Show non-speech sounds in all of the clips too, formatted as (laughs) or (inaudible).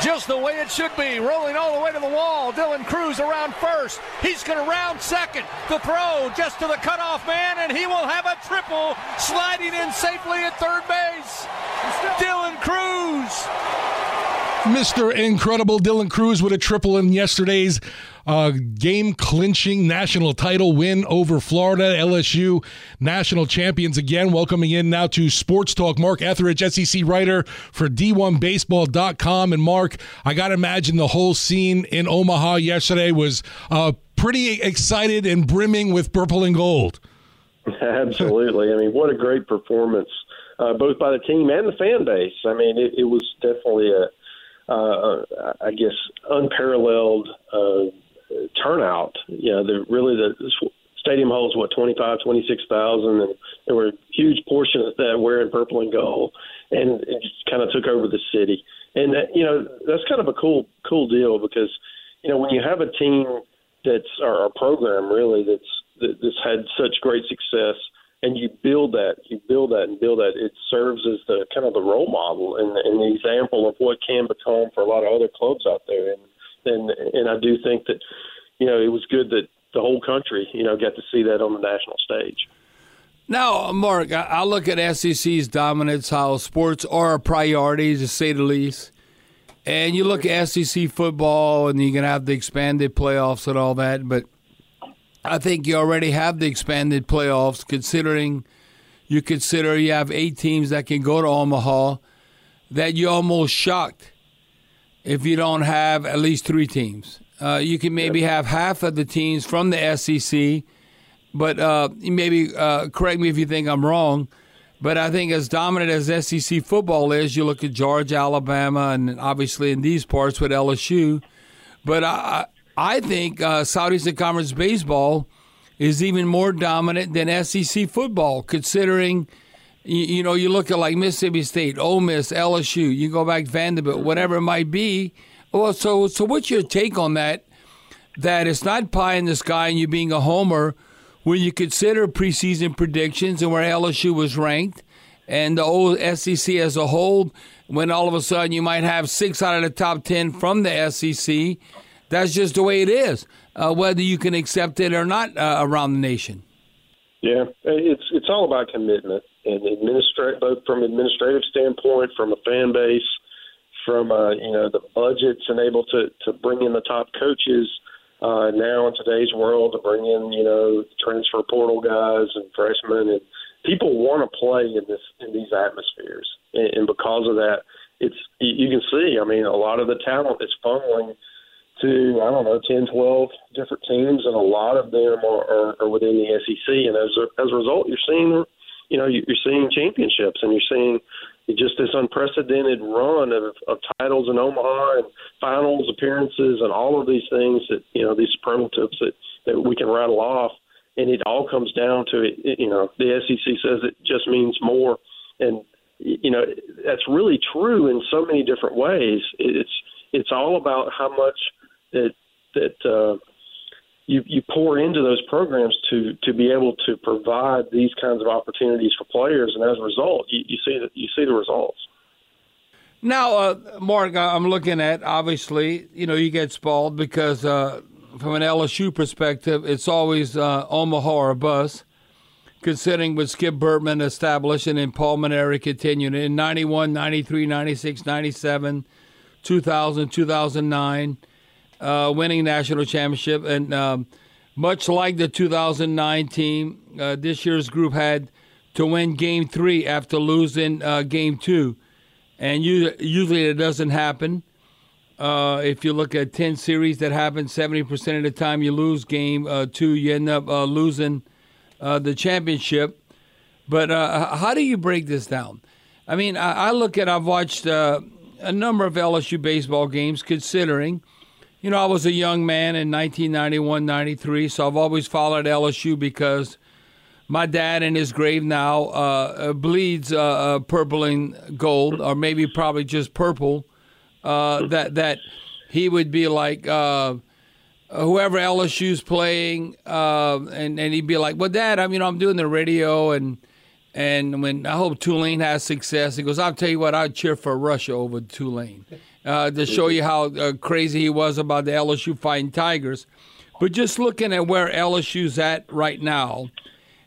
just the way it should be. Rolling all the way to the wall. Dylan Crews around first. He's going to round second. The throw just to the cutoff man, and he will have a triple sliding in safely at third base. Dylan Crews. Mr. Incredible Dylan Crews with a triple in yesterday's uh, game clinching national title win over Florida. LSU national champions again. Welcoming in now to Sports Talk, Mark Etheridge, SEC writer for D1Baseball.com. And Mark, I got to imagine the whole scene in Omaha yesterday was uh, pretty excited and brimming with purple and gold. (laughs) Absolutely. I mean, what a great performance, uh, both by the team and the fan base. I mean, it, it was definitely a uh, I guess, unparalleled uh, turnout. You know, the really the stadium holds what twenty five, twenty six thousand, and there were huge portion of that wearing purple and gold, and it just kind of took over the city. And that, you know, that's kind of a cool cool deal because you know when you have a team that's or a program really that's that's had such great success and you build that, you build that and build that. It serves as the kind of the role model and, and the example of what can become for a lot of other clubs out there. And and and I do think that you know it was good that the whole country you know got to see that on the national stage. Now, Mark, I look at SEC's dominance, how sports are a priority, to say the least. And you look at SEC football, and you're going to have the expanded playoffs and all that. But I think you already have the expanded playoffs, considering you consider you have eight teams that can go to Omaha, that you're almost shocked if you don't have at least three teams. Uh, you can maybe have half of the teams from the SEC, but uh, maybe uh, correct me if you think I'm wrong. But I think as dominant as SEC football is, you look at Georgia, Alabama, and obviously in these parts with LSU. But I, I think uh, Southeastern Conference baseball is even more dominant than SEC football, considering – you, you, know, you look at like Mississippi State, Ole Miss, LSU. You go back Vanderbilt, whatever it might be. Well, so so what's your take on that? That it's not pie in the sky and you being a homer when you consider preseason predictions and where LSU was ranked and the old SEC as a whole. When all of a sudden you might have six out of the top ten from the SEC, that's just the way it is. Uh, whether you can accept it or not uh, around the nation. Yeah, it's it's all about commitment and administrate both from administrative standpoint, from a fan base, from uh, you know the budgets, and able to to bring in the top coaches. Uh, now in today's world, to bring in you know transfer portal guys and freshmen, and people want to play in this in these atmospheres, and, and because of that, it's you can see. I mean, a lot of the talent is funneling to I don't know 10, 12 different teams, and a lot of them are, are, are within the SEC. And as a, as a result, you're seeing you know you're seeing championships, and you're seeing just this unprecedented run of, of titles in Omaha and finals appearances and all of these things that you know these superlatives that that we can rattle off. And it all comes down to it. You know, the SEC says it just means more, and you know that's really true in so many different ways. It's it's all about how much that that uh, you you pour into those programs to to be able to provide these kinds of opportunities for players, and as a result, you, you see that you see the results. Now, uh, Mark, I'm looking at obviously, you know, you get spoiled because uh, from an LSU perspective, it's always uh, Omaha or bus. Considering what Skip Bertman established and then Paul Mainieri continued in 91, 93, 96, 97, 2000, 2009 uh, winning national championship. And um, much like the 2009 team, uh, this year's group had to win Game Three after losing uh, Game Two, and usually it doesn't happen. Uh, if you look at 10 series that happen, 70% of the time you lose game uh, two, you end up uh, losing the championship. But how do you break this down? I mean, I, I look at, I've watched a number of LSU baseball games, considering, you know, I was a young man in 1991, 93, so I've always followed LSU because my dad in his grave now bleeds purple and gold, or maybe probably just purple uh, that that he would be like uh, whoever LSU's playing, uh, and and he'd be like, "Well, Dad, I'm you know I'm doing the radio and." And when I hope Tulane has success, he goes, I'll tell you what, I'd cheer for Russia over Tulane uh, to show you how uh, crazy he was about the LSU fighting Tigers. But just looking at where LSU's at right now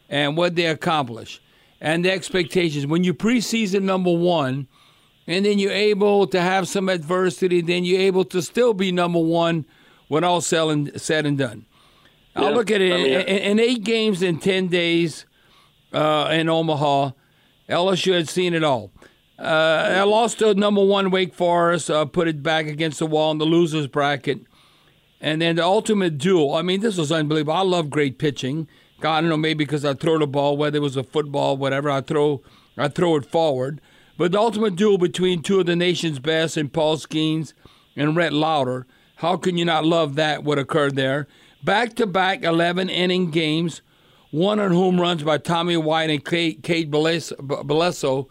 and what they accomplish and the expectations, when you preseason number one, and then you're able to have some adversity, then you're able to still be number one when all said and, said and done. Yeah, I'll look at it I mean, in, in, eight games in 10 days uh, in Omaha. LSU had seen it all. Uh, I lost to number one Wake Forest, uh, put it back against the wall in the losers bracket. And then the ultimate duel. I mean, this was unbelievable. I love great pitching. God, I don't know, maybe because I throw the ball, whether it was a football, whatever, I throw, I throw it forward. But the ultimate duel between two of the nation's best and Paul Skenes and Rhett Lowder. how can you not love that what occurred there? Back to back 11 inning games, one on home runs by Tommy White and Cade Beloso.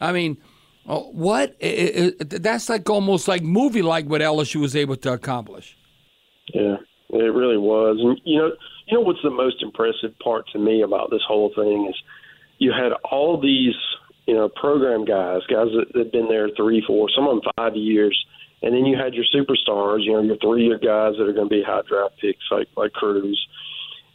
I mean, uh, what? It, it, that's like almost like movie like what LSU was able to accomplish. Yeah, it really was. And you know, you know what's the most impressive part to me about this whole thing is you had all these you know, program guys, guys that have been there three, four, some of them five years. And then you had your superstars, you know, your three year guys that are going to be high draft picks like, like Crews.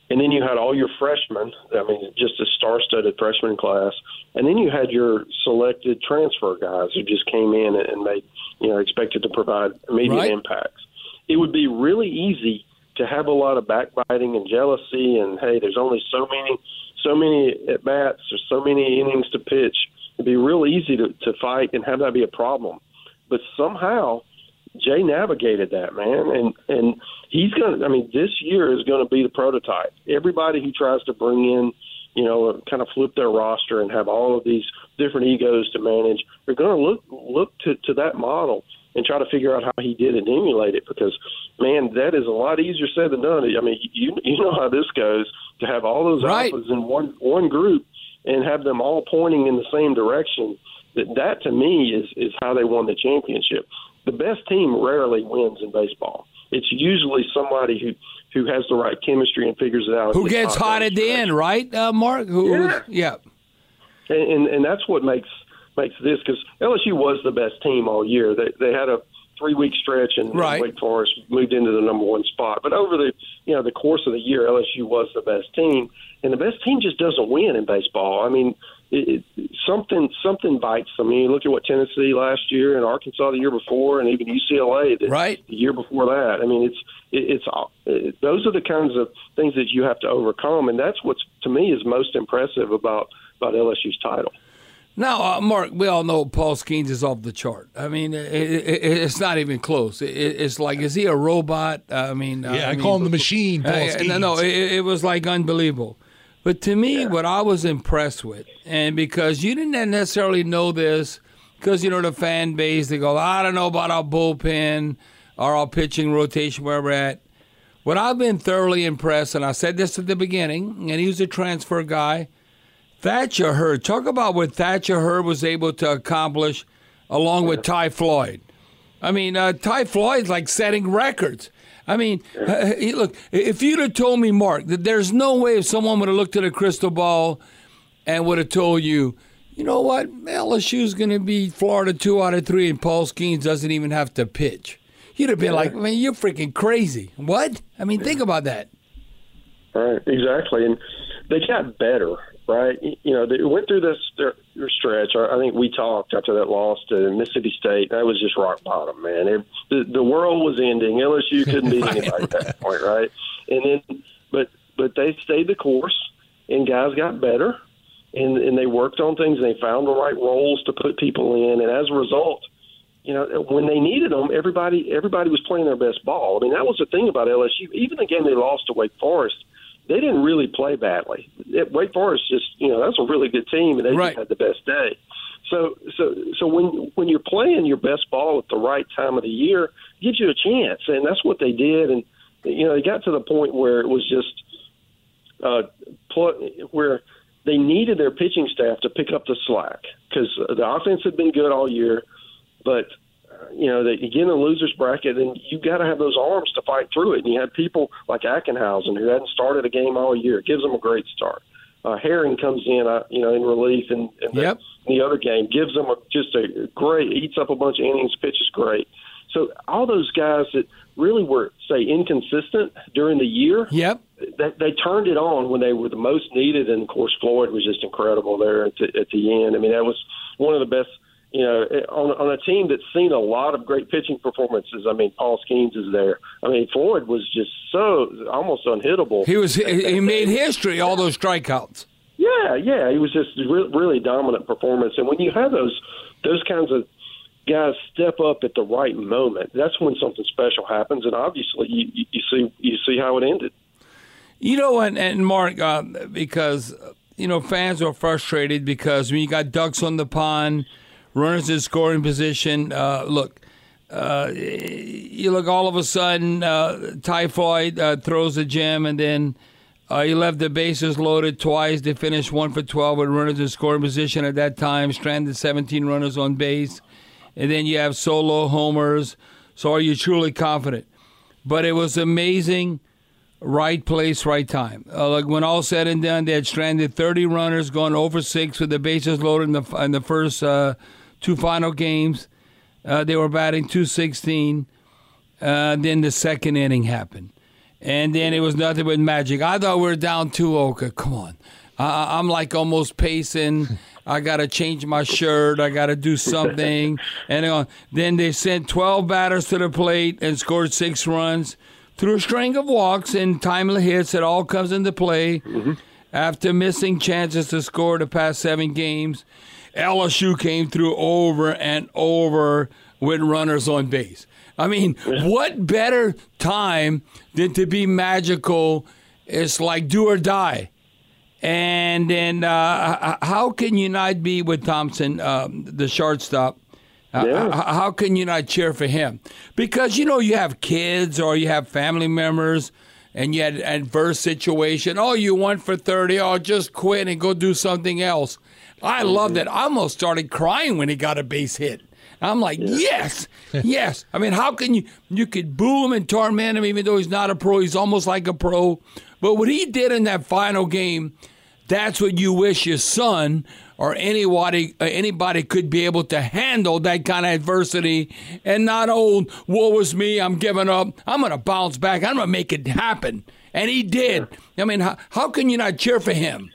And then you had all your freshmen, I mean, just a star studded freshman class. And then you had your selected transfer guys who just came in and made, you know, expected to provide immediate right. impacts. It would be really easy to have a lot of backbiting and jealousy and, hey, there's only so many so many at bats or so many innings to pitch it'd be real easy to, to fight and have that be a problem. But somehow Jay navigated that man, and and he's gonna. I mean, this year is going to be the prototype. Everybody who tries to bring in, you know, uh, kind of flip their roster and have all of these different egos to manage, they're going to look look to to that model and try to figure out how he did and emulate it because man that is a lot easier said than done i mean you you know how this goes to have all those right. alphas in one one group and have them all pointing in the same direction. That that to me is is how they won the championship. The best team rarely wins in baseball. It's usually somebody who who has the right chemistry and figures it out. Who gets hot at the end, right, uh, Mark? Who, yeah. yeah. And, and and that's what makes makes this because LSU was the best team all year. They they had a three week stretch and right. Wake Forest moved into the number one spot. But over the you know the course of the year, LSU was the best team, and the best team just doesn't win in baseball. I mean, it, it, something something bites. I mean, you look at what Tennessee last year and Arkansas the year before, and even UCLA the, right. the year before that. I mean, it's it, it's it, those are the kinds of things that you have to overcome, and that's what's to me is most impressive about about LSU's title. Now, uh, Mark, we all know Paul Skenes is off the chart. I mean, it, it, it's not even close. It, it's like, is he a robot? I mean, yeah, I, I mean, call him the machine. Paul uh, no, no, it, was like unbelievable. But to me, yeah. what I was impressed with, and because you didn't necessarily know this, because you know the fan base, they go, I don't know about our bullpen or our pitching rotation where we're at. What I've been thoroughly impressed, and I said this at the beginning, and he was a transfer guy Thatcher Hurd. Talk about what Thatcher Hurd was able to accomplish along with Ty Floyd. I mean, uh, Ty Floyd's like setting records. I mean, uh, look, if you'd have told me, Mark, that there's no way if someone would have looked at a crystal ball and would have told you, you know what, LSU's going to be Florida two out of three, and Paul Skenes doesn't even have to pitch. You'd have been yeah. like, man, you're freaking crazy. What? I mean, think about that. Right, exactly. And they got better right? You know, they went through this stretch. I think we talked after that loss to Mississippi State. That was just rock bottom, man. It, the, the world was ending. LSU couldn't beat anybody at that (laughs) point, right? And then, but but they stayed the course, and guys got better, and and they worked on things, and they found the right roles to put people in, and as a result, you know, when they needed them, everybody everybody was playing their best ball. I mean, that was the thing about LSU. Even the game they lost to Wake Forest, they didn't really play badly. It, Wake Forest just, you know, that's a really good team, and they right. just had the best day. So, so, so when when you're playing your best ball at the right time of the year, gives you a chance, and that's what they did. And you know, they got to the point where it was just uh, pl- where they needed their pitching staff to pick up the slack because the offense had been good all year, but you know, they you get in a loser's bracket, and you got to have those arms to fight through it. And you had people like Ackenhausen who hadn't started a game all year. It gives them a great start. Uh, Herring comes in, uh, you know, in relief, and, and yep. the, in the other game gives them a, just a great eats up a bunch of innings, pitches great. So all those guys that really were say inconsistent during the year, yep, they, they turned it on when they were the most needed. And of course, Floyd was just incredible there at the, at the end. I mean, that was one of the best. You know, on, on a team that's seen a lot of great pitching performances. I mean, Paul Skenes is there. I mean, Floyd was just so almost unhittable. He was. He made history. All those strikeouts. Yeah, yeah, he was just re- really dominant performance. And when you have those those kinds of guys step up at the right moment, that's when something special happens. And obviously, you, you see you see how it ended. You know, and, and Mark, uh, because you know fans are frustrated because when you got ducks on the pond, runners in scoring position. Uh, look, uh, you look all of a sudden, uh, Ty Floyd uh, throws a gem, and then. Uh, he left the bases loaded twice. They finished one for 12 with runners in scoring position at that time, stranded 17 runners on base. And then you have solo homers. So are you truly confident? But it was amazing right place, right time. Uh, like when all said and done, they had stranded 30 runners, going over six with the bases loaded in the in the first uh, two final games. Uh, they were batting 216. Uh, then the second inning happened, and then it was nothing but magic. I thought we were down 2-0. Come on, I'm like almost pacing. I got to change my shirt. I got to do something. (laughs) and then they sent 12 batters to the plate and scored six runs through a string of walks and timely hits. It all comes into play mm-hmm. after missing chances to score the past seven games. LSU came through over and over with runners on base. I mean, what better time than to be magical? It's like do or die. And then, uh, how can you not be with Thompson, um, the shortstop? Uh, Yeah. how can you not cheer for him? Because you know you have kids or you have family members, and you had an adverse situation. Oh, you went for thirty. Oh, just quit and go do something else. I mm-hmm. loved it. I almost started crying when he got a base hit. I'm like, yes, (laughs) yes. I mean, how can you? You could boo him and torment him, even though he's not a pro. He's almost like a pro. But what he did in that final game, that's what you wish your son or anybody uh, anybody could be able to handle that kind of adversity and not oh woe was me i'm giving up i'm gonna bounce back i'm gonna make it happen and he did i mean how, how can you not cheer for him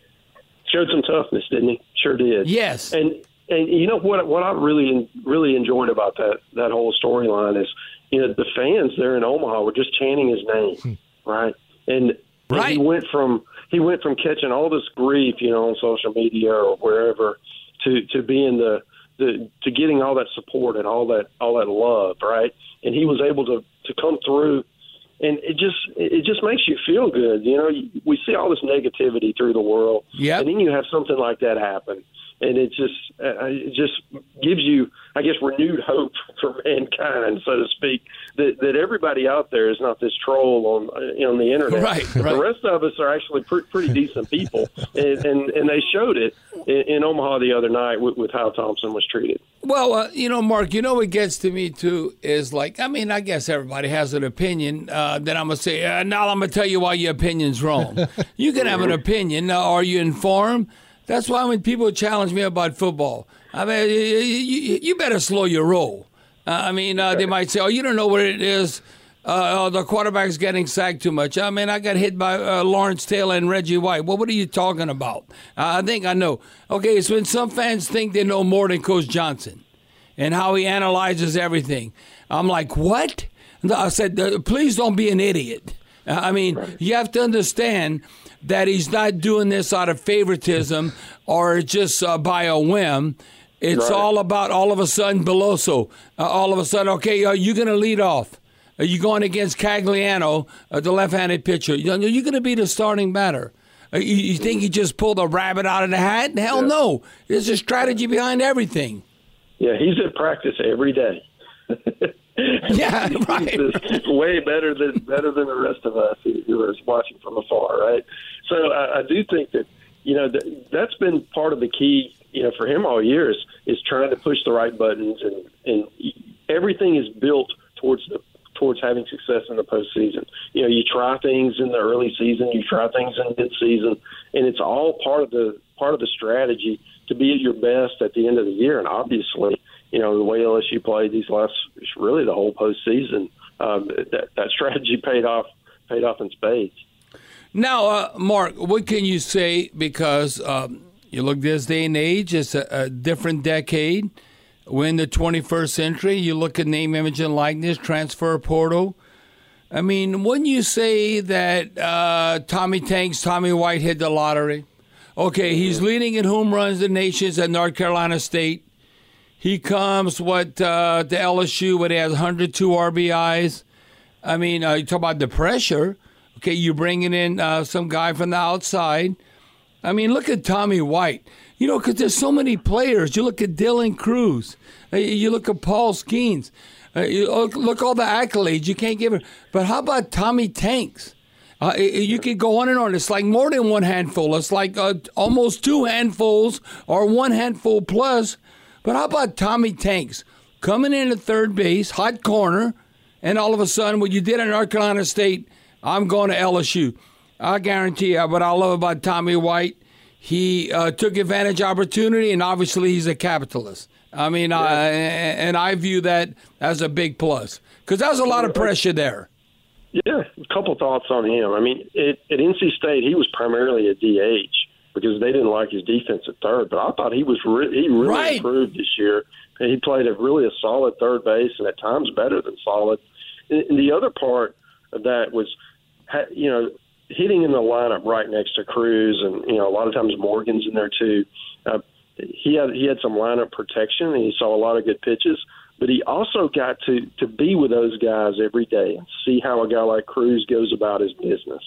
Showed some toughness, didn't he? Sure did. yes And and you know what what I really really enjoyed about that that whole storyline is you know the fans there in Omaha were just chanting his name, right? And, and Right. he went from he went from catching all this grief, you know, on social media or wherever, to to being the the to getting all that support and all that all that love, right? And he was able to to come through and it just it just makes you feel good. You know, we see all this negativity through the world, Yep. and then you have something like that happen, and it just uh, it just gives you, I guess, renewed hope for mankind, so to speak. That that everybody out there is not this troll on uh, on the internet. Right, right. The rest of us are actually pre- pretty decent people, (laughs) and, and and they showed it in, in Omaha the other night with, with how Thompson was treated. Well, uh, you know, Mark, you know what gets to me too is like, I mean, I guess everybody has an opinion. Uh, then I'm gonna say, uh, now I'm gonna tell you why your opinion's wrong. (laughs) you can have an opinion. Now, are you informed? That's why when people challenge me about football, I mean, you, you, better slow your roll. Uh, I mean, uh, they might say, oh, you don't know what it is. Uh, oh, the quarterback's getting sacked too much. I mean, I got hit by uh, Lawrence Taylor and Reggie White. Well, what are you talking about? Uh, I think I know. Okay, it's when some fans think they know more than Coach Johnson and how he analyzes everything. I'm like, what? I said, "Uh, please don't be an idiot. I mean, you have to understand that he's not doing this out of favoritism or just uh, by a whim. It's Right. all about all of a sudden Beloso. Uh, all of a sudden, okay, are you going to lead off? Are you going against Cagliano, uh, the left-handed pitcher? You know, You're going to be the starting batter. Uh, You, you think he just pulled a rabbit out of the hat? Hell no. There's a strategy behind everything. Yeah, he's at practice every day. (laughs) Yeah, (laughs) right. Way better than better than the rest of us who are watching from afar, right? So I, I do think that you know that, that's been part of the key, you know, for him all year is, is trying to push the right buttons, and and everything is built towards the towards having success in the postseason. You know, you try things in the early season, you try things in mid season, and it's all part of the part of the strategy to be at your best at the end of the year. And obviously, you know, the way LSU played these last really the whole postseason, um, that that strategy paid off paid off in spades. Now, uh, Mark, what can you say? Because um, you look this day and age, it's a, a different decade. We're in the 21st century. You look at name, image, and likeness, transfer portal. I mean, wouldn't you say that uh, Tommy Tanks, Tommy White hit the lottery? Okay, he's leading in home runs the nations at North Carolina State. He comes what uh, to LSU when he has 102 RBIs. I mean, uh, you talk about the pressure. Okay, you're bringing in uh, some guy from the outside. I mean, look at Tommy White. You know, because there's so many players. You look at Dylan Crews. Uh, You look at Paul Skenes. Uh, look, look all the accolades. You can't give it. But how about Tommy Tanks? Uh, you could go on and on. It's like more than one handful. It's like uh, almost two handfuls or one handful plus. But how about Tommy Tanks coming in at third base, hot corner, and all of a sudden, what you did in North Carolina State, I'm going to LSU. I guarantee you, what I love about Tommy White, he uh, took advantage of opportunity, and obviously he's a capitalist. I mean, I, and I view that as a big plus because that was a lot of pressure there. Yeah, a couple thoughts on him. I mean, it, at NC State, he was primarily a DH because they didn't like his defense at third. But I thought he was re- he really Right. improved this year. And he played a really a solid third base, and at times better than solid. And, the other part of that was, you know, hitting in the lineup right next to Crews, and you know, a lot of times Morgan's in there too. Uh, he had he had some lineup protection, and he saw a lot of good pitches. But he also got to to be with those guys every day and see how a guy like Crews goes about his business,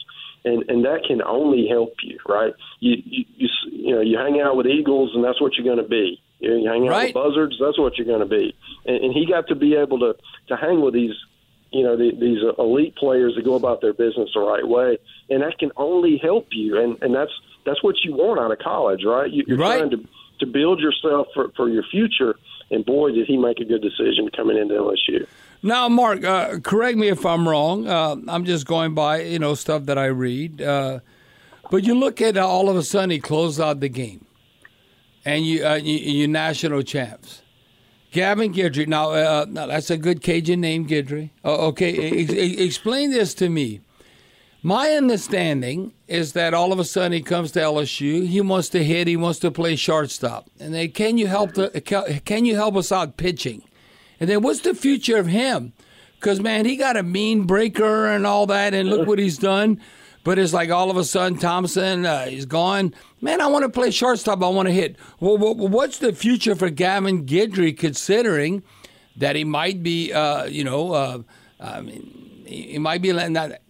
and and that can only help you, right? You you you, you know you hang out with Eagles, and that's what you're going to be. You, hang out Right. with Buzzards, that's what you're going to be. And, and he got to be able to to hang with these you know the, these elite players that go about their business the right way, and that can only help you. And and that's that's what you want out of college, right? You, you're Right. trying to to build yourself for for your future. And boy, did he make a good decision coming into LSU. Now, Mark, uh, correct me if I'm wrong. Uh, I'm just going by you know stuff that I read. Uh, but you look at uh, all of a sudden he closed out the game, and you uh, you, you national champs. Gavin Guidry. Now, uh, now that's a good Cajun name, Guidry. Oh, okay, ex- ex- explain this to me. My understanding is that all of a sudden he comes to LSU. He wants to hit. He wants to play shortstop. And then, can you help the? Can you help us out pitching? And then, what's the future of him? Because man, he got a mean breaker and all that, and look what he's done. But it's like all of a sudden Thompson, uh, he's gone. Man, I want to play shortstop. I want to hit. Well, what's the future for Gavin Guidry, considering that he might be, uh, you know, uh, I mean, he might be letting that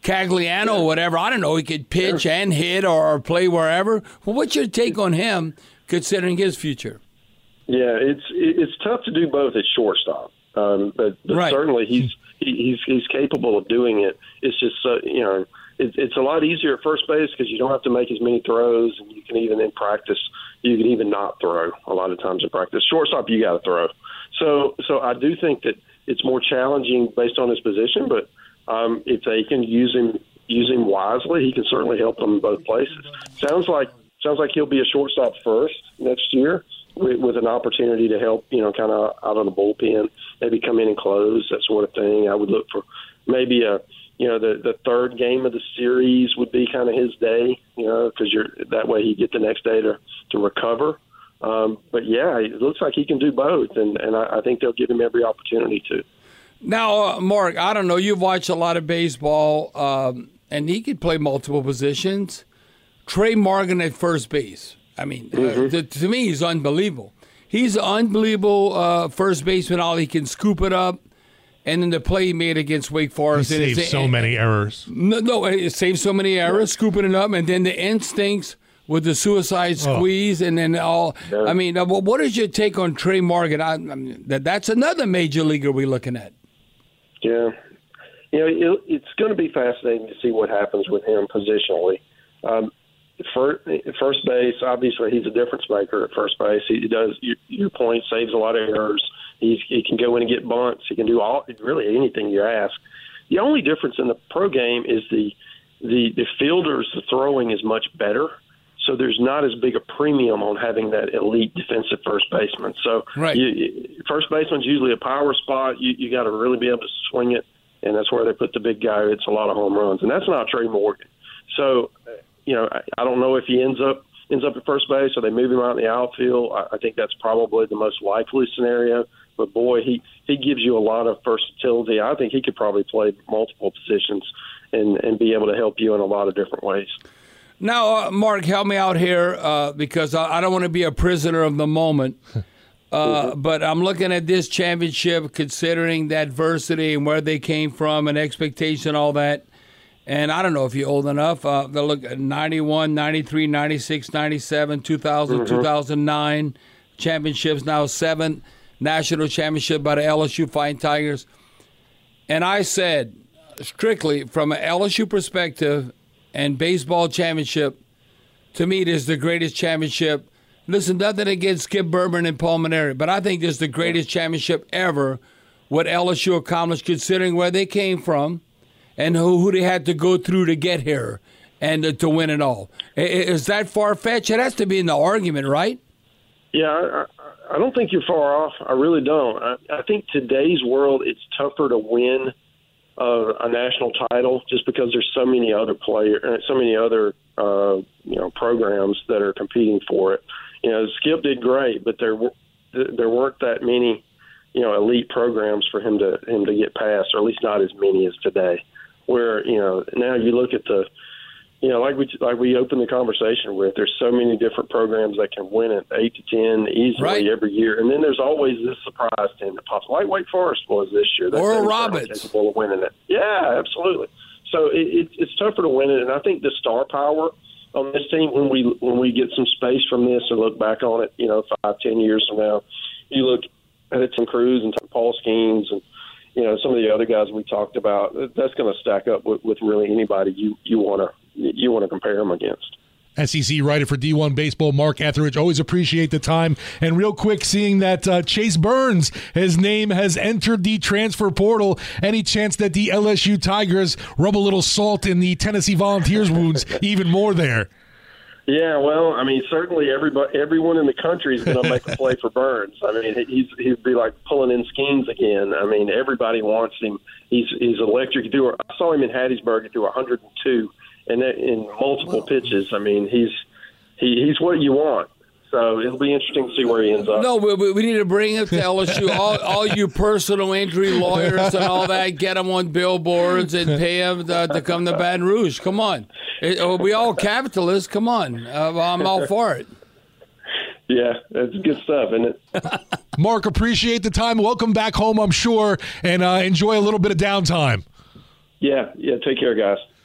Cagliano or whatever. I don't know. He could pitch and hit or, or play wherever. Well, what's your take on him, considering his future? Yeah, it's it's tough to do both at shortstop, um, but, but Right. certainly he's he, he's he's capable of doing it. It's just uh, you know it, it's a lot easier at first base because you don't have to make as many throws, and you can even in practice you can even not throw a lot of times in practice. Shortstop, you got to throw. So so I do think that it's more challenging based on his position, but um, if they can use him use him wisely, he can certainly help them in both places. Sounds like sounds like he'll be a shortstop first next year with, with an opportunity to help, you know, kind of out of the bullpen, maybe come in and close that sort of thing. I would look for maybe a, you know, the the third game of the series would be kind of his day, you know, because you're that way he get the next day to to recover. Um, but yeah, it looks like he can do both, and and I, I think they'll give him every opportunity to. Now, uh, Mark, I don't know. You've watched a lot of baseball. Um, and he could play multiple positions. Tre' Morgan at first base. I mean, mm-hmm. uh, to, to, me, he's unbelievable. He's an unbelievable uh, first baseman. All he can scoop it up. And then the play he made against Wake Forest. He saved so many errors. No, no, it saved so many errors, scooping it up. And then the instincts with the suicide oh. squeeze, oh. and then all. I mean, uh, what is your take on Tre' Morgan? I, I mean, that that's another major leaguer we're looking at. Yeah, you know, it, it's going to be fascinating to see what happens with him positionally. Um, first, first base, obviously, he's a difference maker at first base. He does your, your point saves a lot of errors. He's, he can go in and get bunts. He can do all really anything you ask. The only difference in the pro game is the the the fielders the throwing is much better so there's not as big a premium on having that elite defensive first baseman. So right. you, first baseman's usually a power spot. You you got to really be able to swing it, and that's where they put the big guy. It's a lot of home runs, and that's not Tre' Morgan. So you know I, I don't know if he ends up ends up at first base or they move him out in the outfield. I, I think that's probably the most likely scenario. But boy, he he gives you a lot of versatility. I think he could probably play multiple positions and and be able to help you in a lot of different ways. Now, uh, Mark, help me out here uh, because I, I, don't want to be a prisoner of the moment. (laughs) Uh, but I'm looking at this championship, considering the adversity and where they came from and expectation, all that. And I don't know if you're old enough. Uh, they look at 91, 93, 96, 97, 2000, mm-hmm. 2009 championships, now seven national championship by the LSU Fighting Tigers. And I said, strictly from an LSU perspective, and baseball championship, to me, it is the greatest championship. Listen, nothing against Skip Bertman and Paul Mainieri, but I think this is the greatest championship ever. What LSU accomplished, considering where they came from, and who, who they had to go through to get here and uh, to win it all. Is that far fetched? It has to be in the argument, right? Yeah, I, don't think you're far off. I really don't. I, I think today's world, it's tougher to win uh, a national title just because there's so many other players, uh, so many other uh, you know programs that are competing for it. You know, Skip did great, but there there weren't that many you know elite programs for him to him to get past, or at least not as many as today. Where you know now you look at the you know, like we like we opened the conversation with, there's so many different programs that can win it eight to ten easily right. every year, and then there's always this surprise team that pops, like Wake Forest was this year. Oral Roberts capable of winning it. Yeah, absolutely. So it, it, it's tougher to win it, and I think the star power on this team when we when we get some space from this and look back on it, you know, five ten years from now, you look at it, some Crews and Paul Skenes and you know some of the other guys we talked about. That's going to stack up with, with really anybody you you want to you want to compare them against. SEC writer for D1 Baseball, Mark Etheridge. Always appreciate the time. And real quick, seeing that uh, Chase Burns, his name has entered the transfer portal. Any chance that the LSU Tigers rub a little salt in the Tennessee Volunteers wounds (laughs) even more there? Yeah, well, I mean, certainly everybody, everyone in the country is going to make a play for Burns. I mean, he's he'd be like pulling in schemes again. I mean, everybody wants him. He's he's electric. He threw. I saw him in Hattiesburg. He threw 102 and in multiple pitches. I mean, he's he, he's what you want. So it'll be interesting to see where he ends up. No, we, we need to bring it to LSU. all, all you personal injury lawyers and all that, get them on billboards and pay them to, to come to Baton Rouge. Come on. It, oh, we all capitalists. Come on. Uh, I'm all for it. Yeah, it's good stuff, isn't it? (laughs) Mark, appreciate the time. Welcome back home, I'm sure, and uh, enjoy a little bit of downtime. Yeah, yeah. Take care, guys.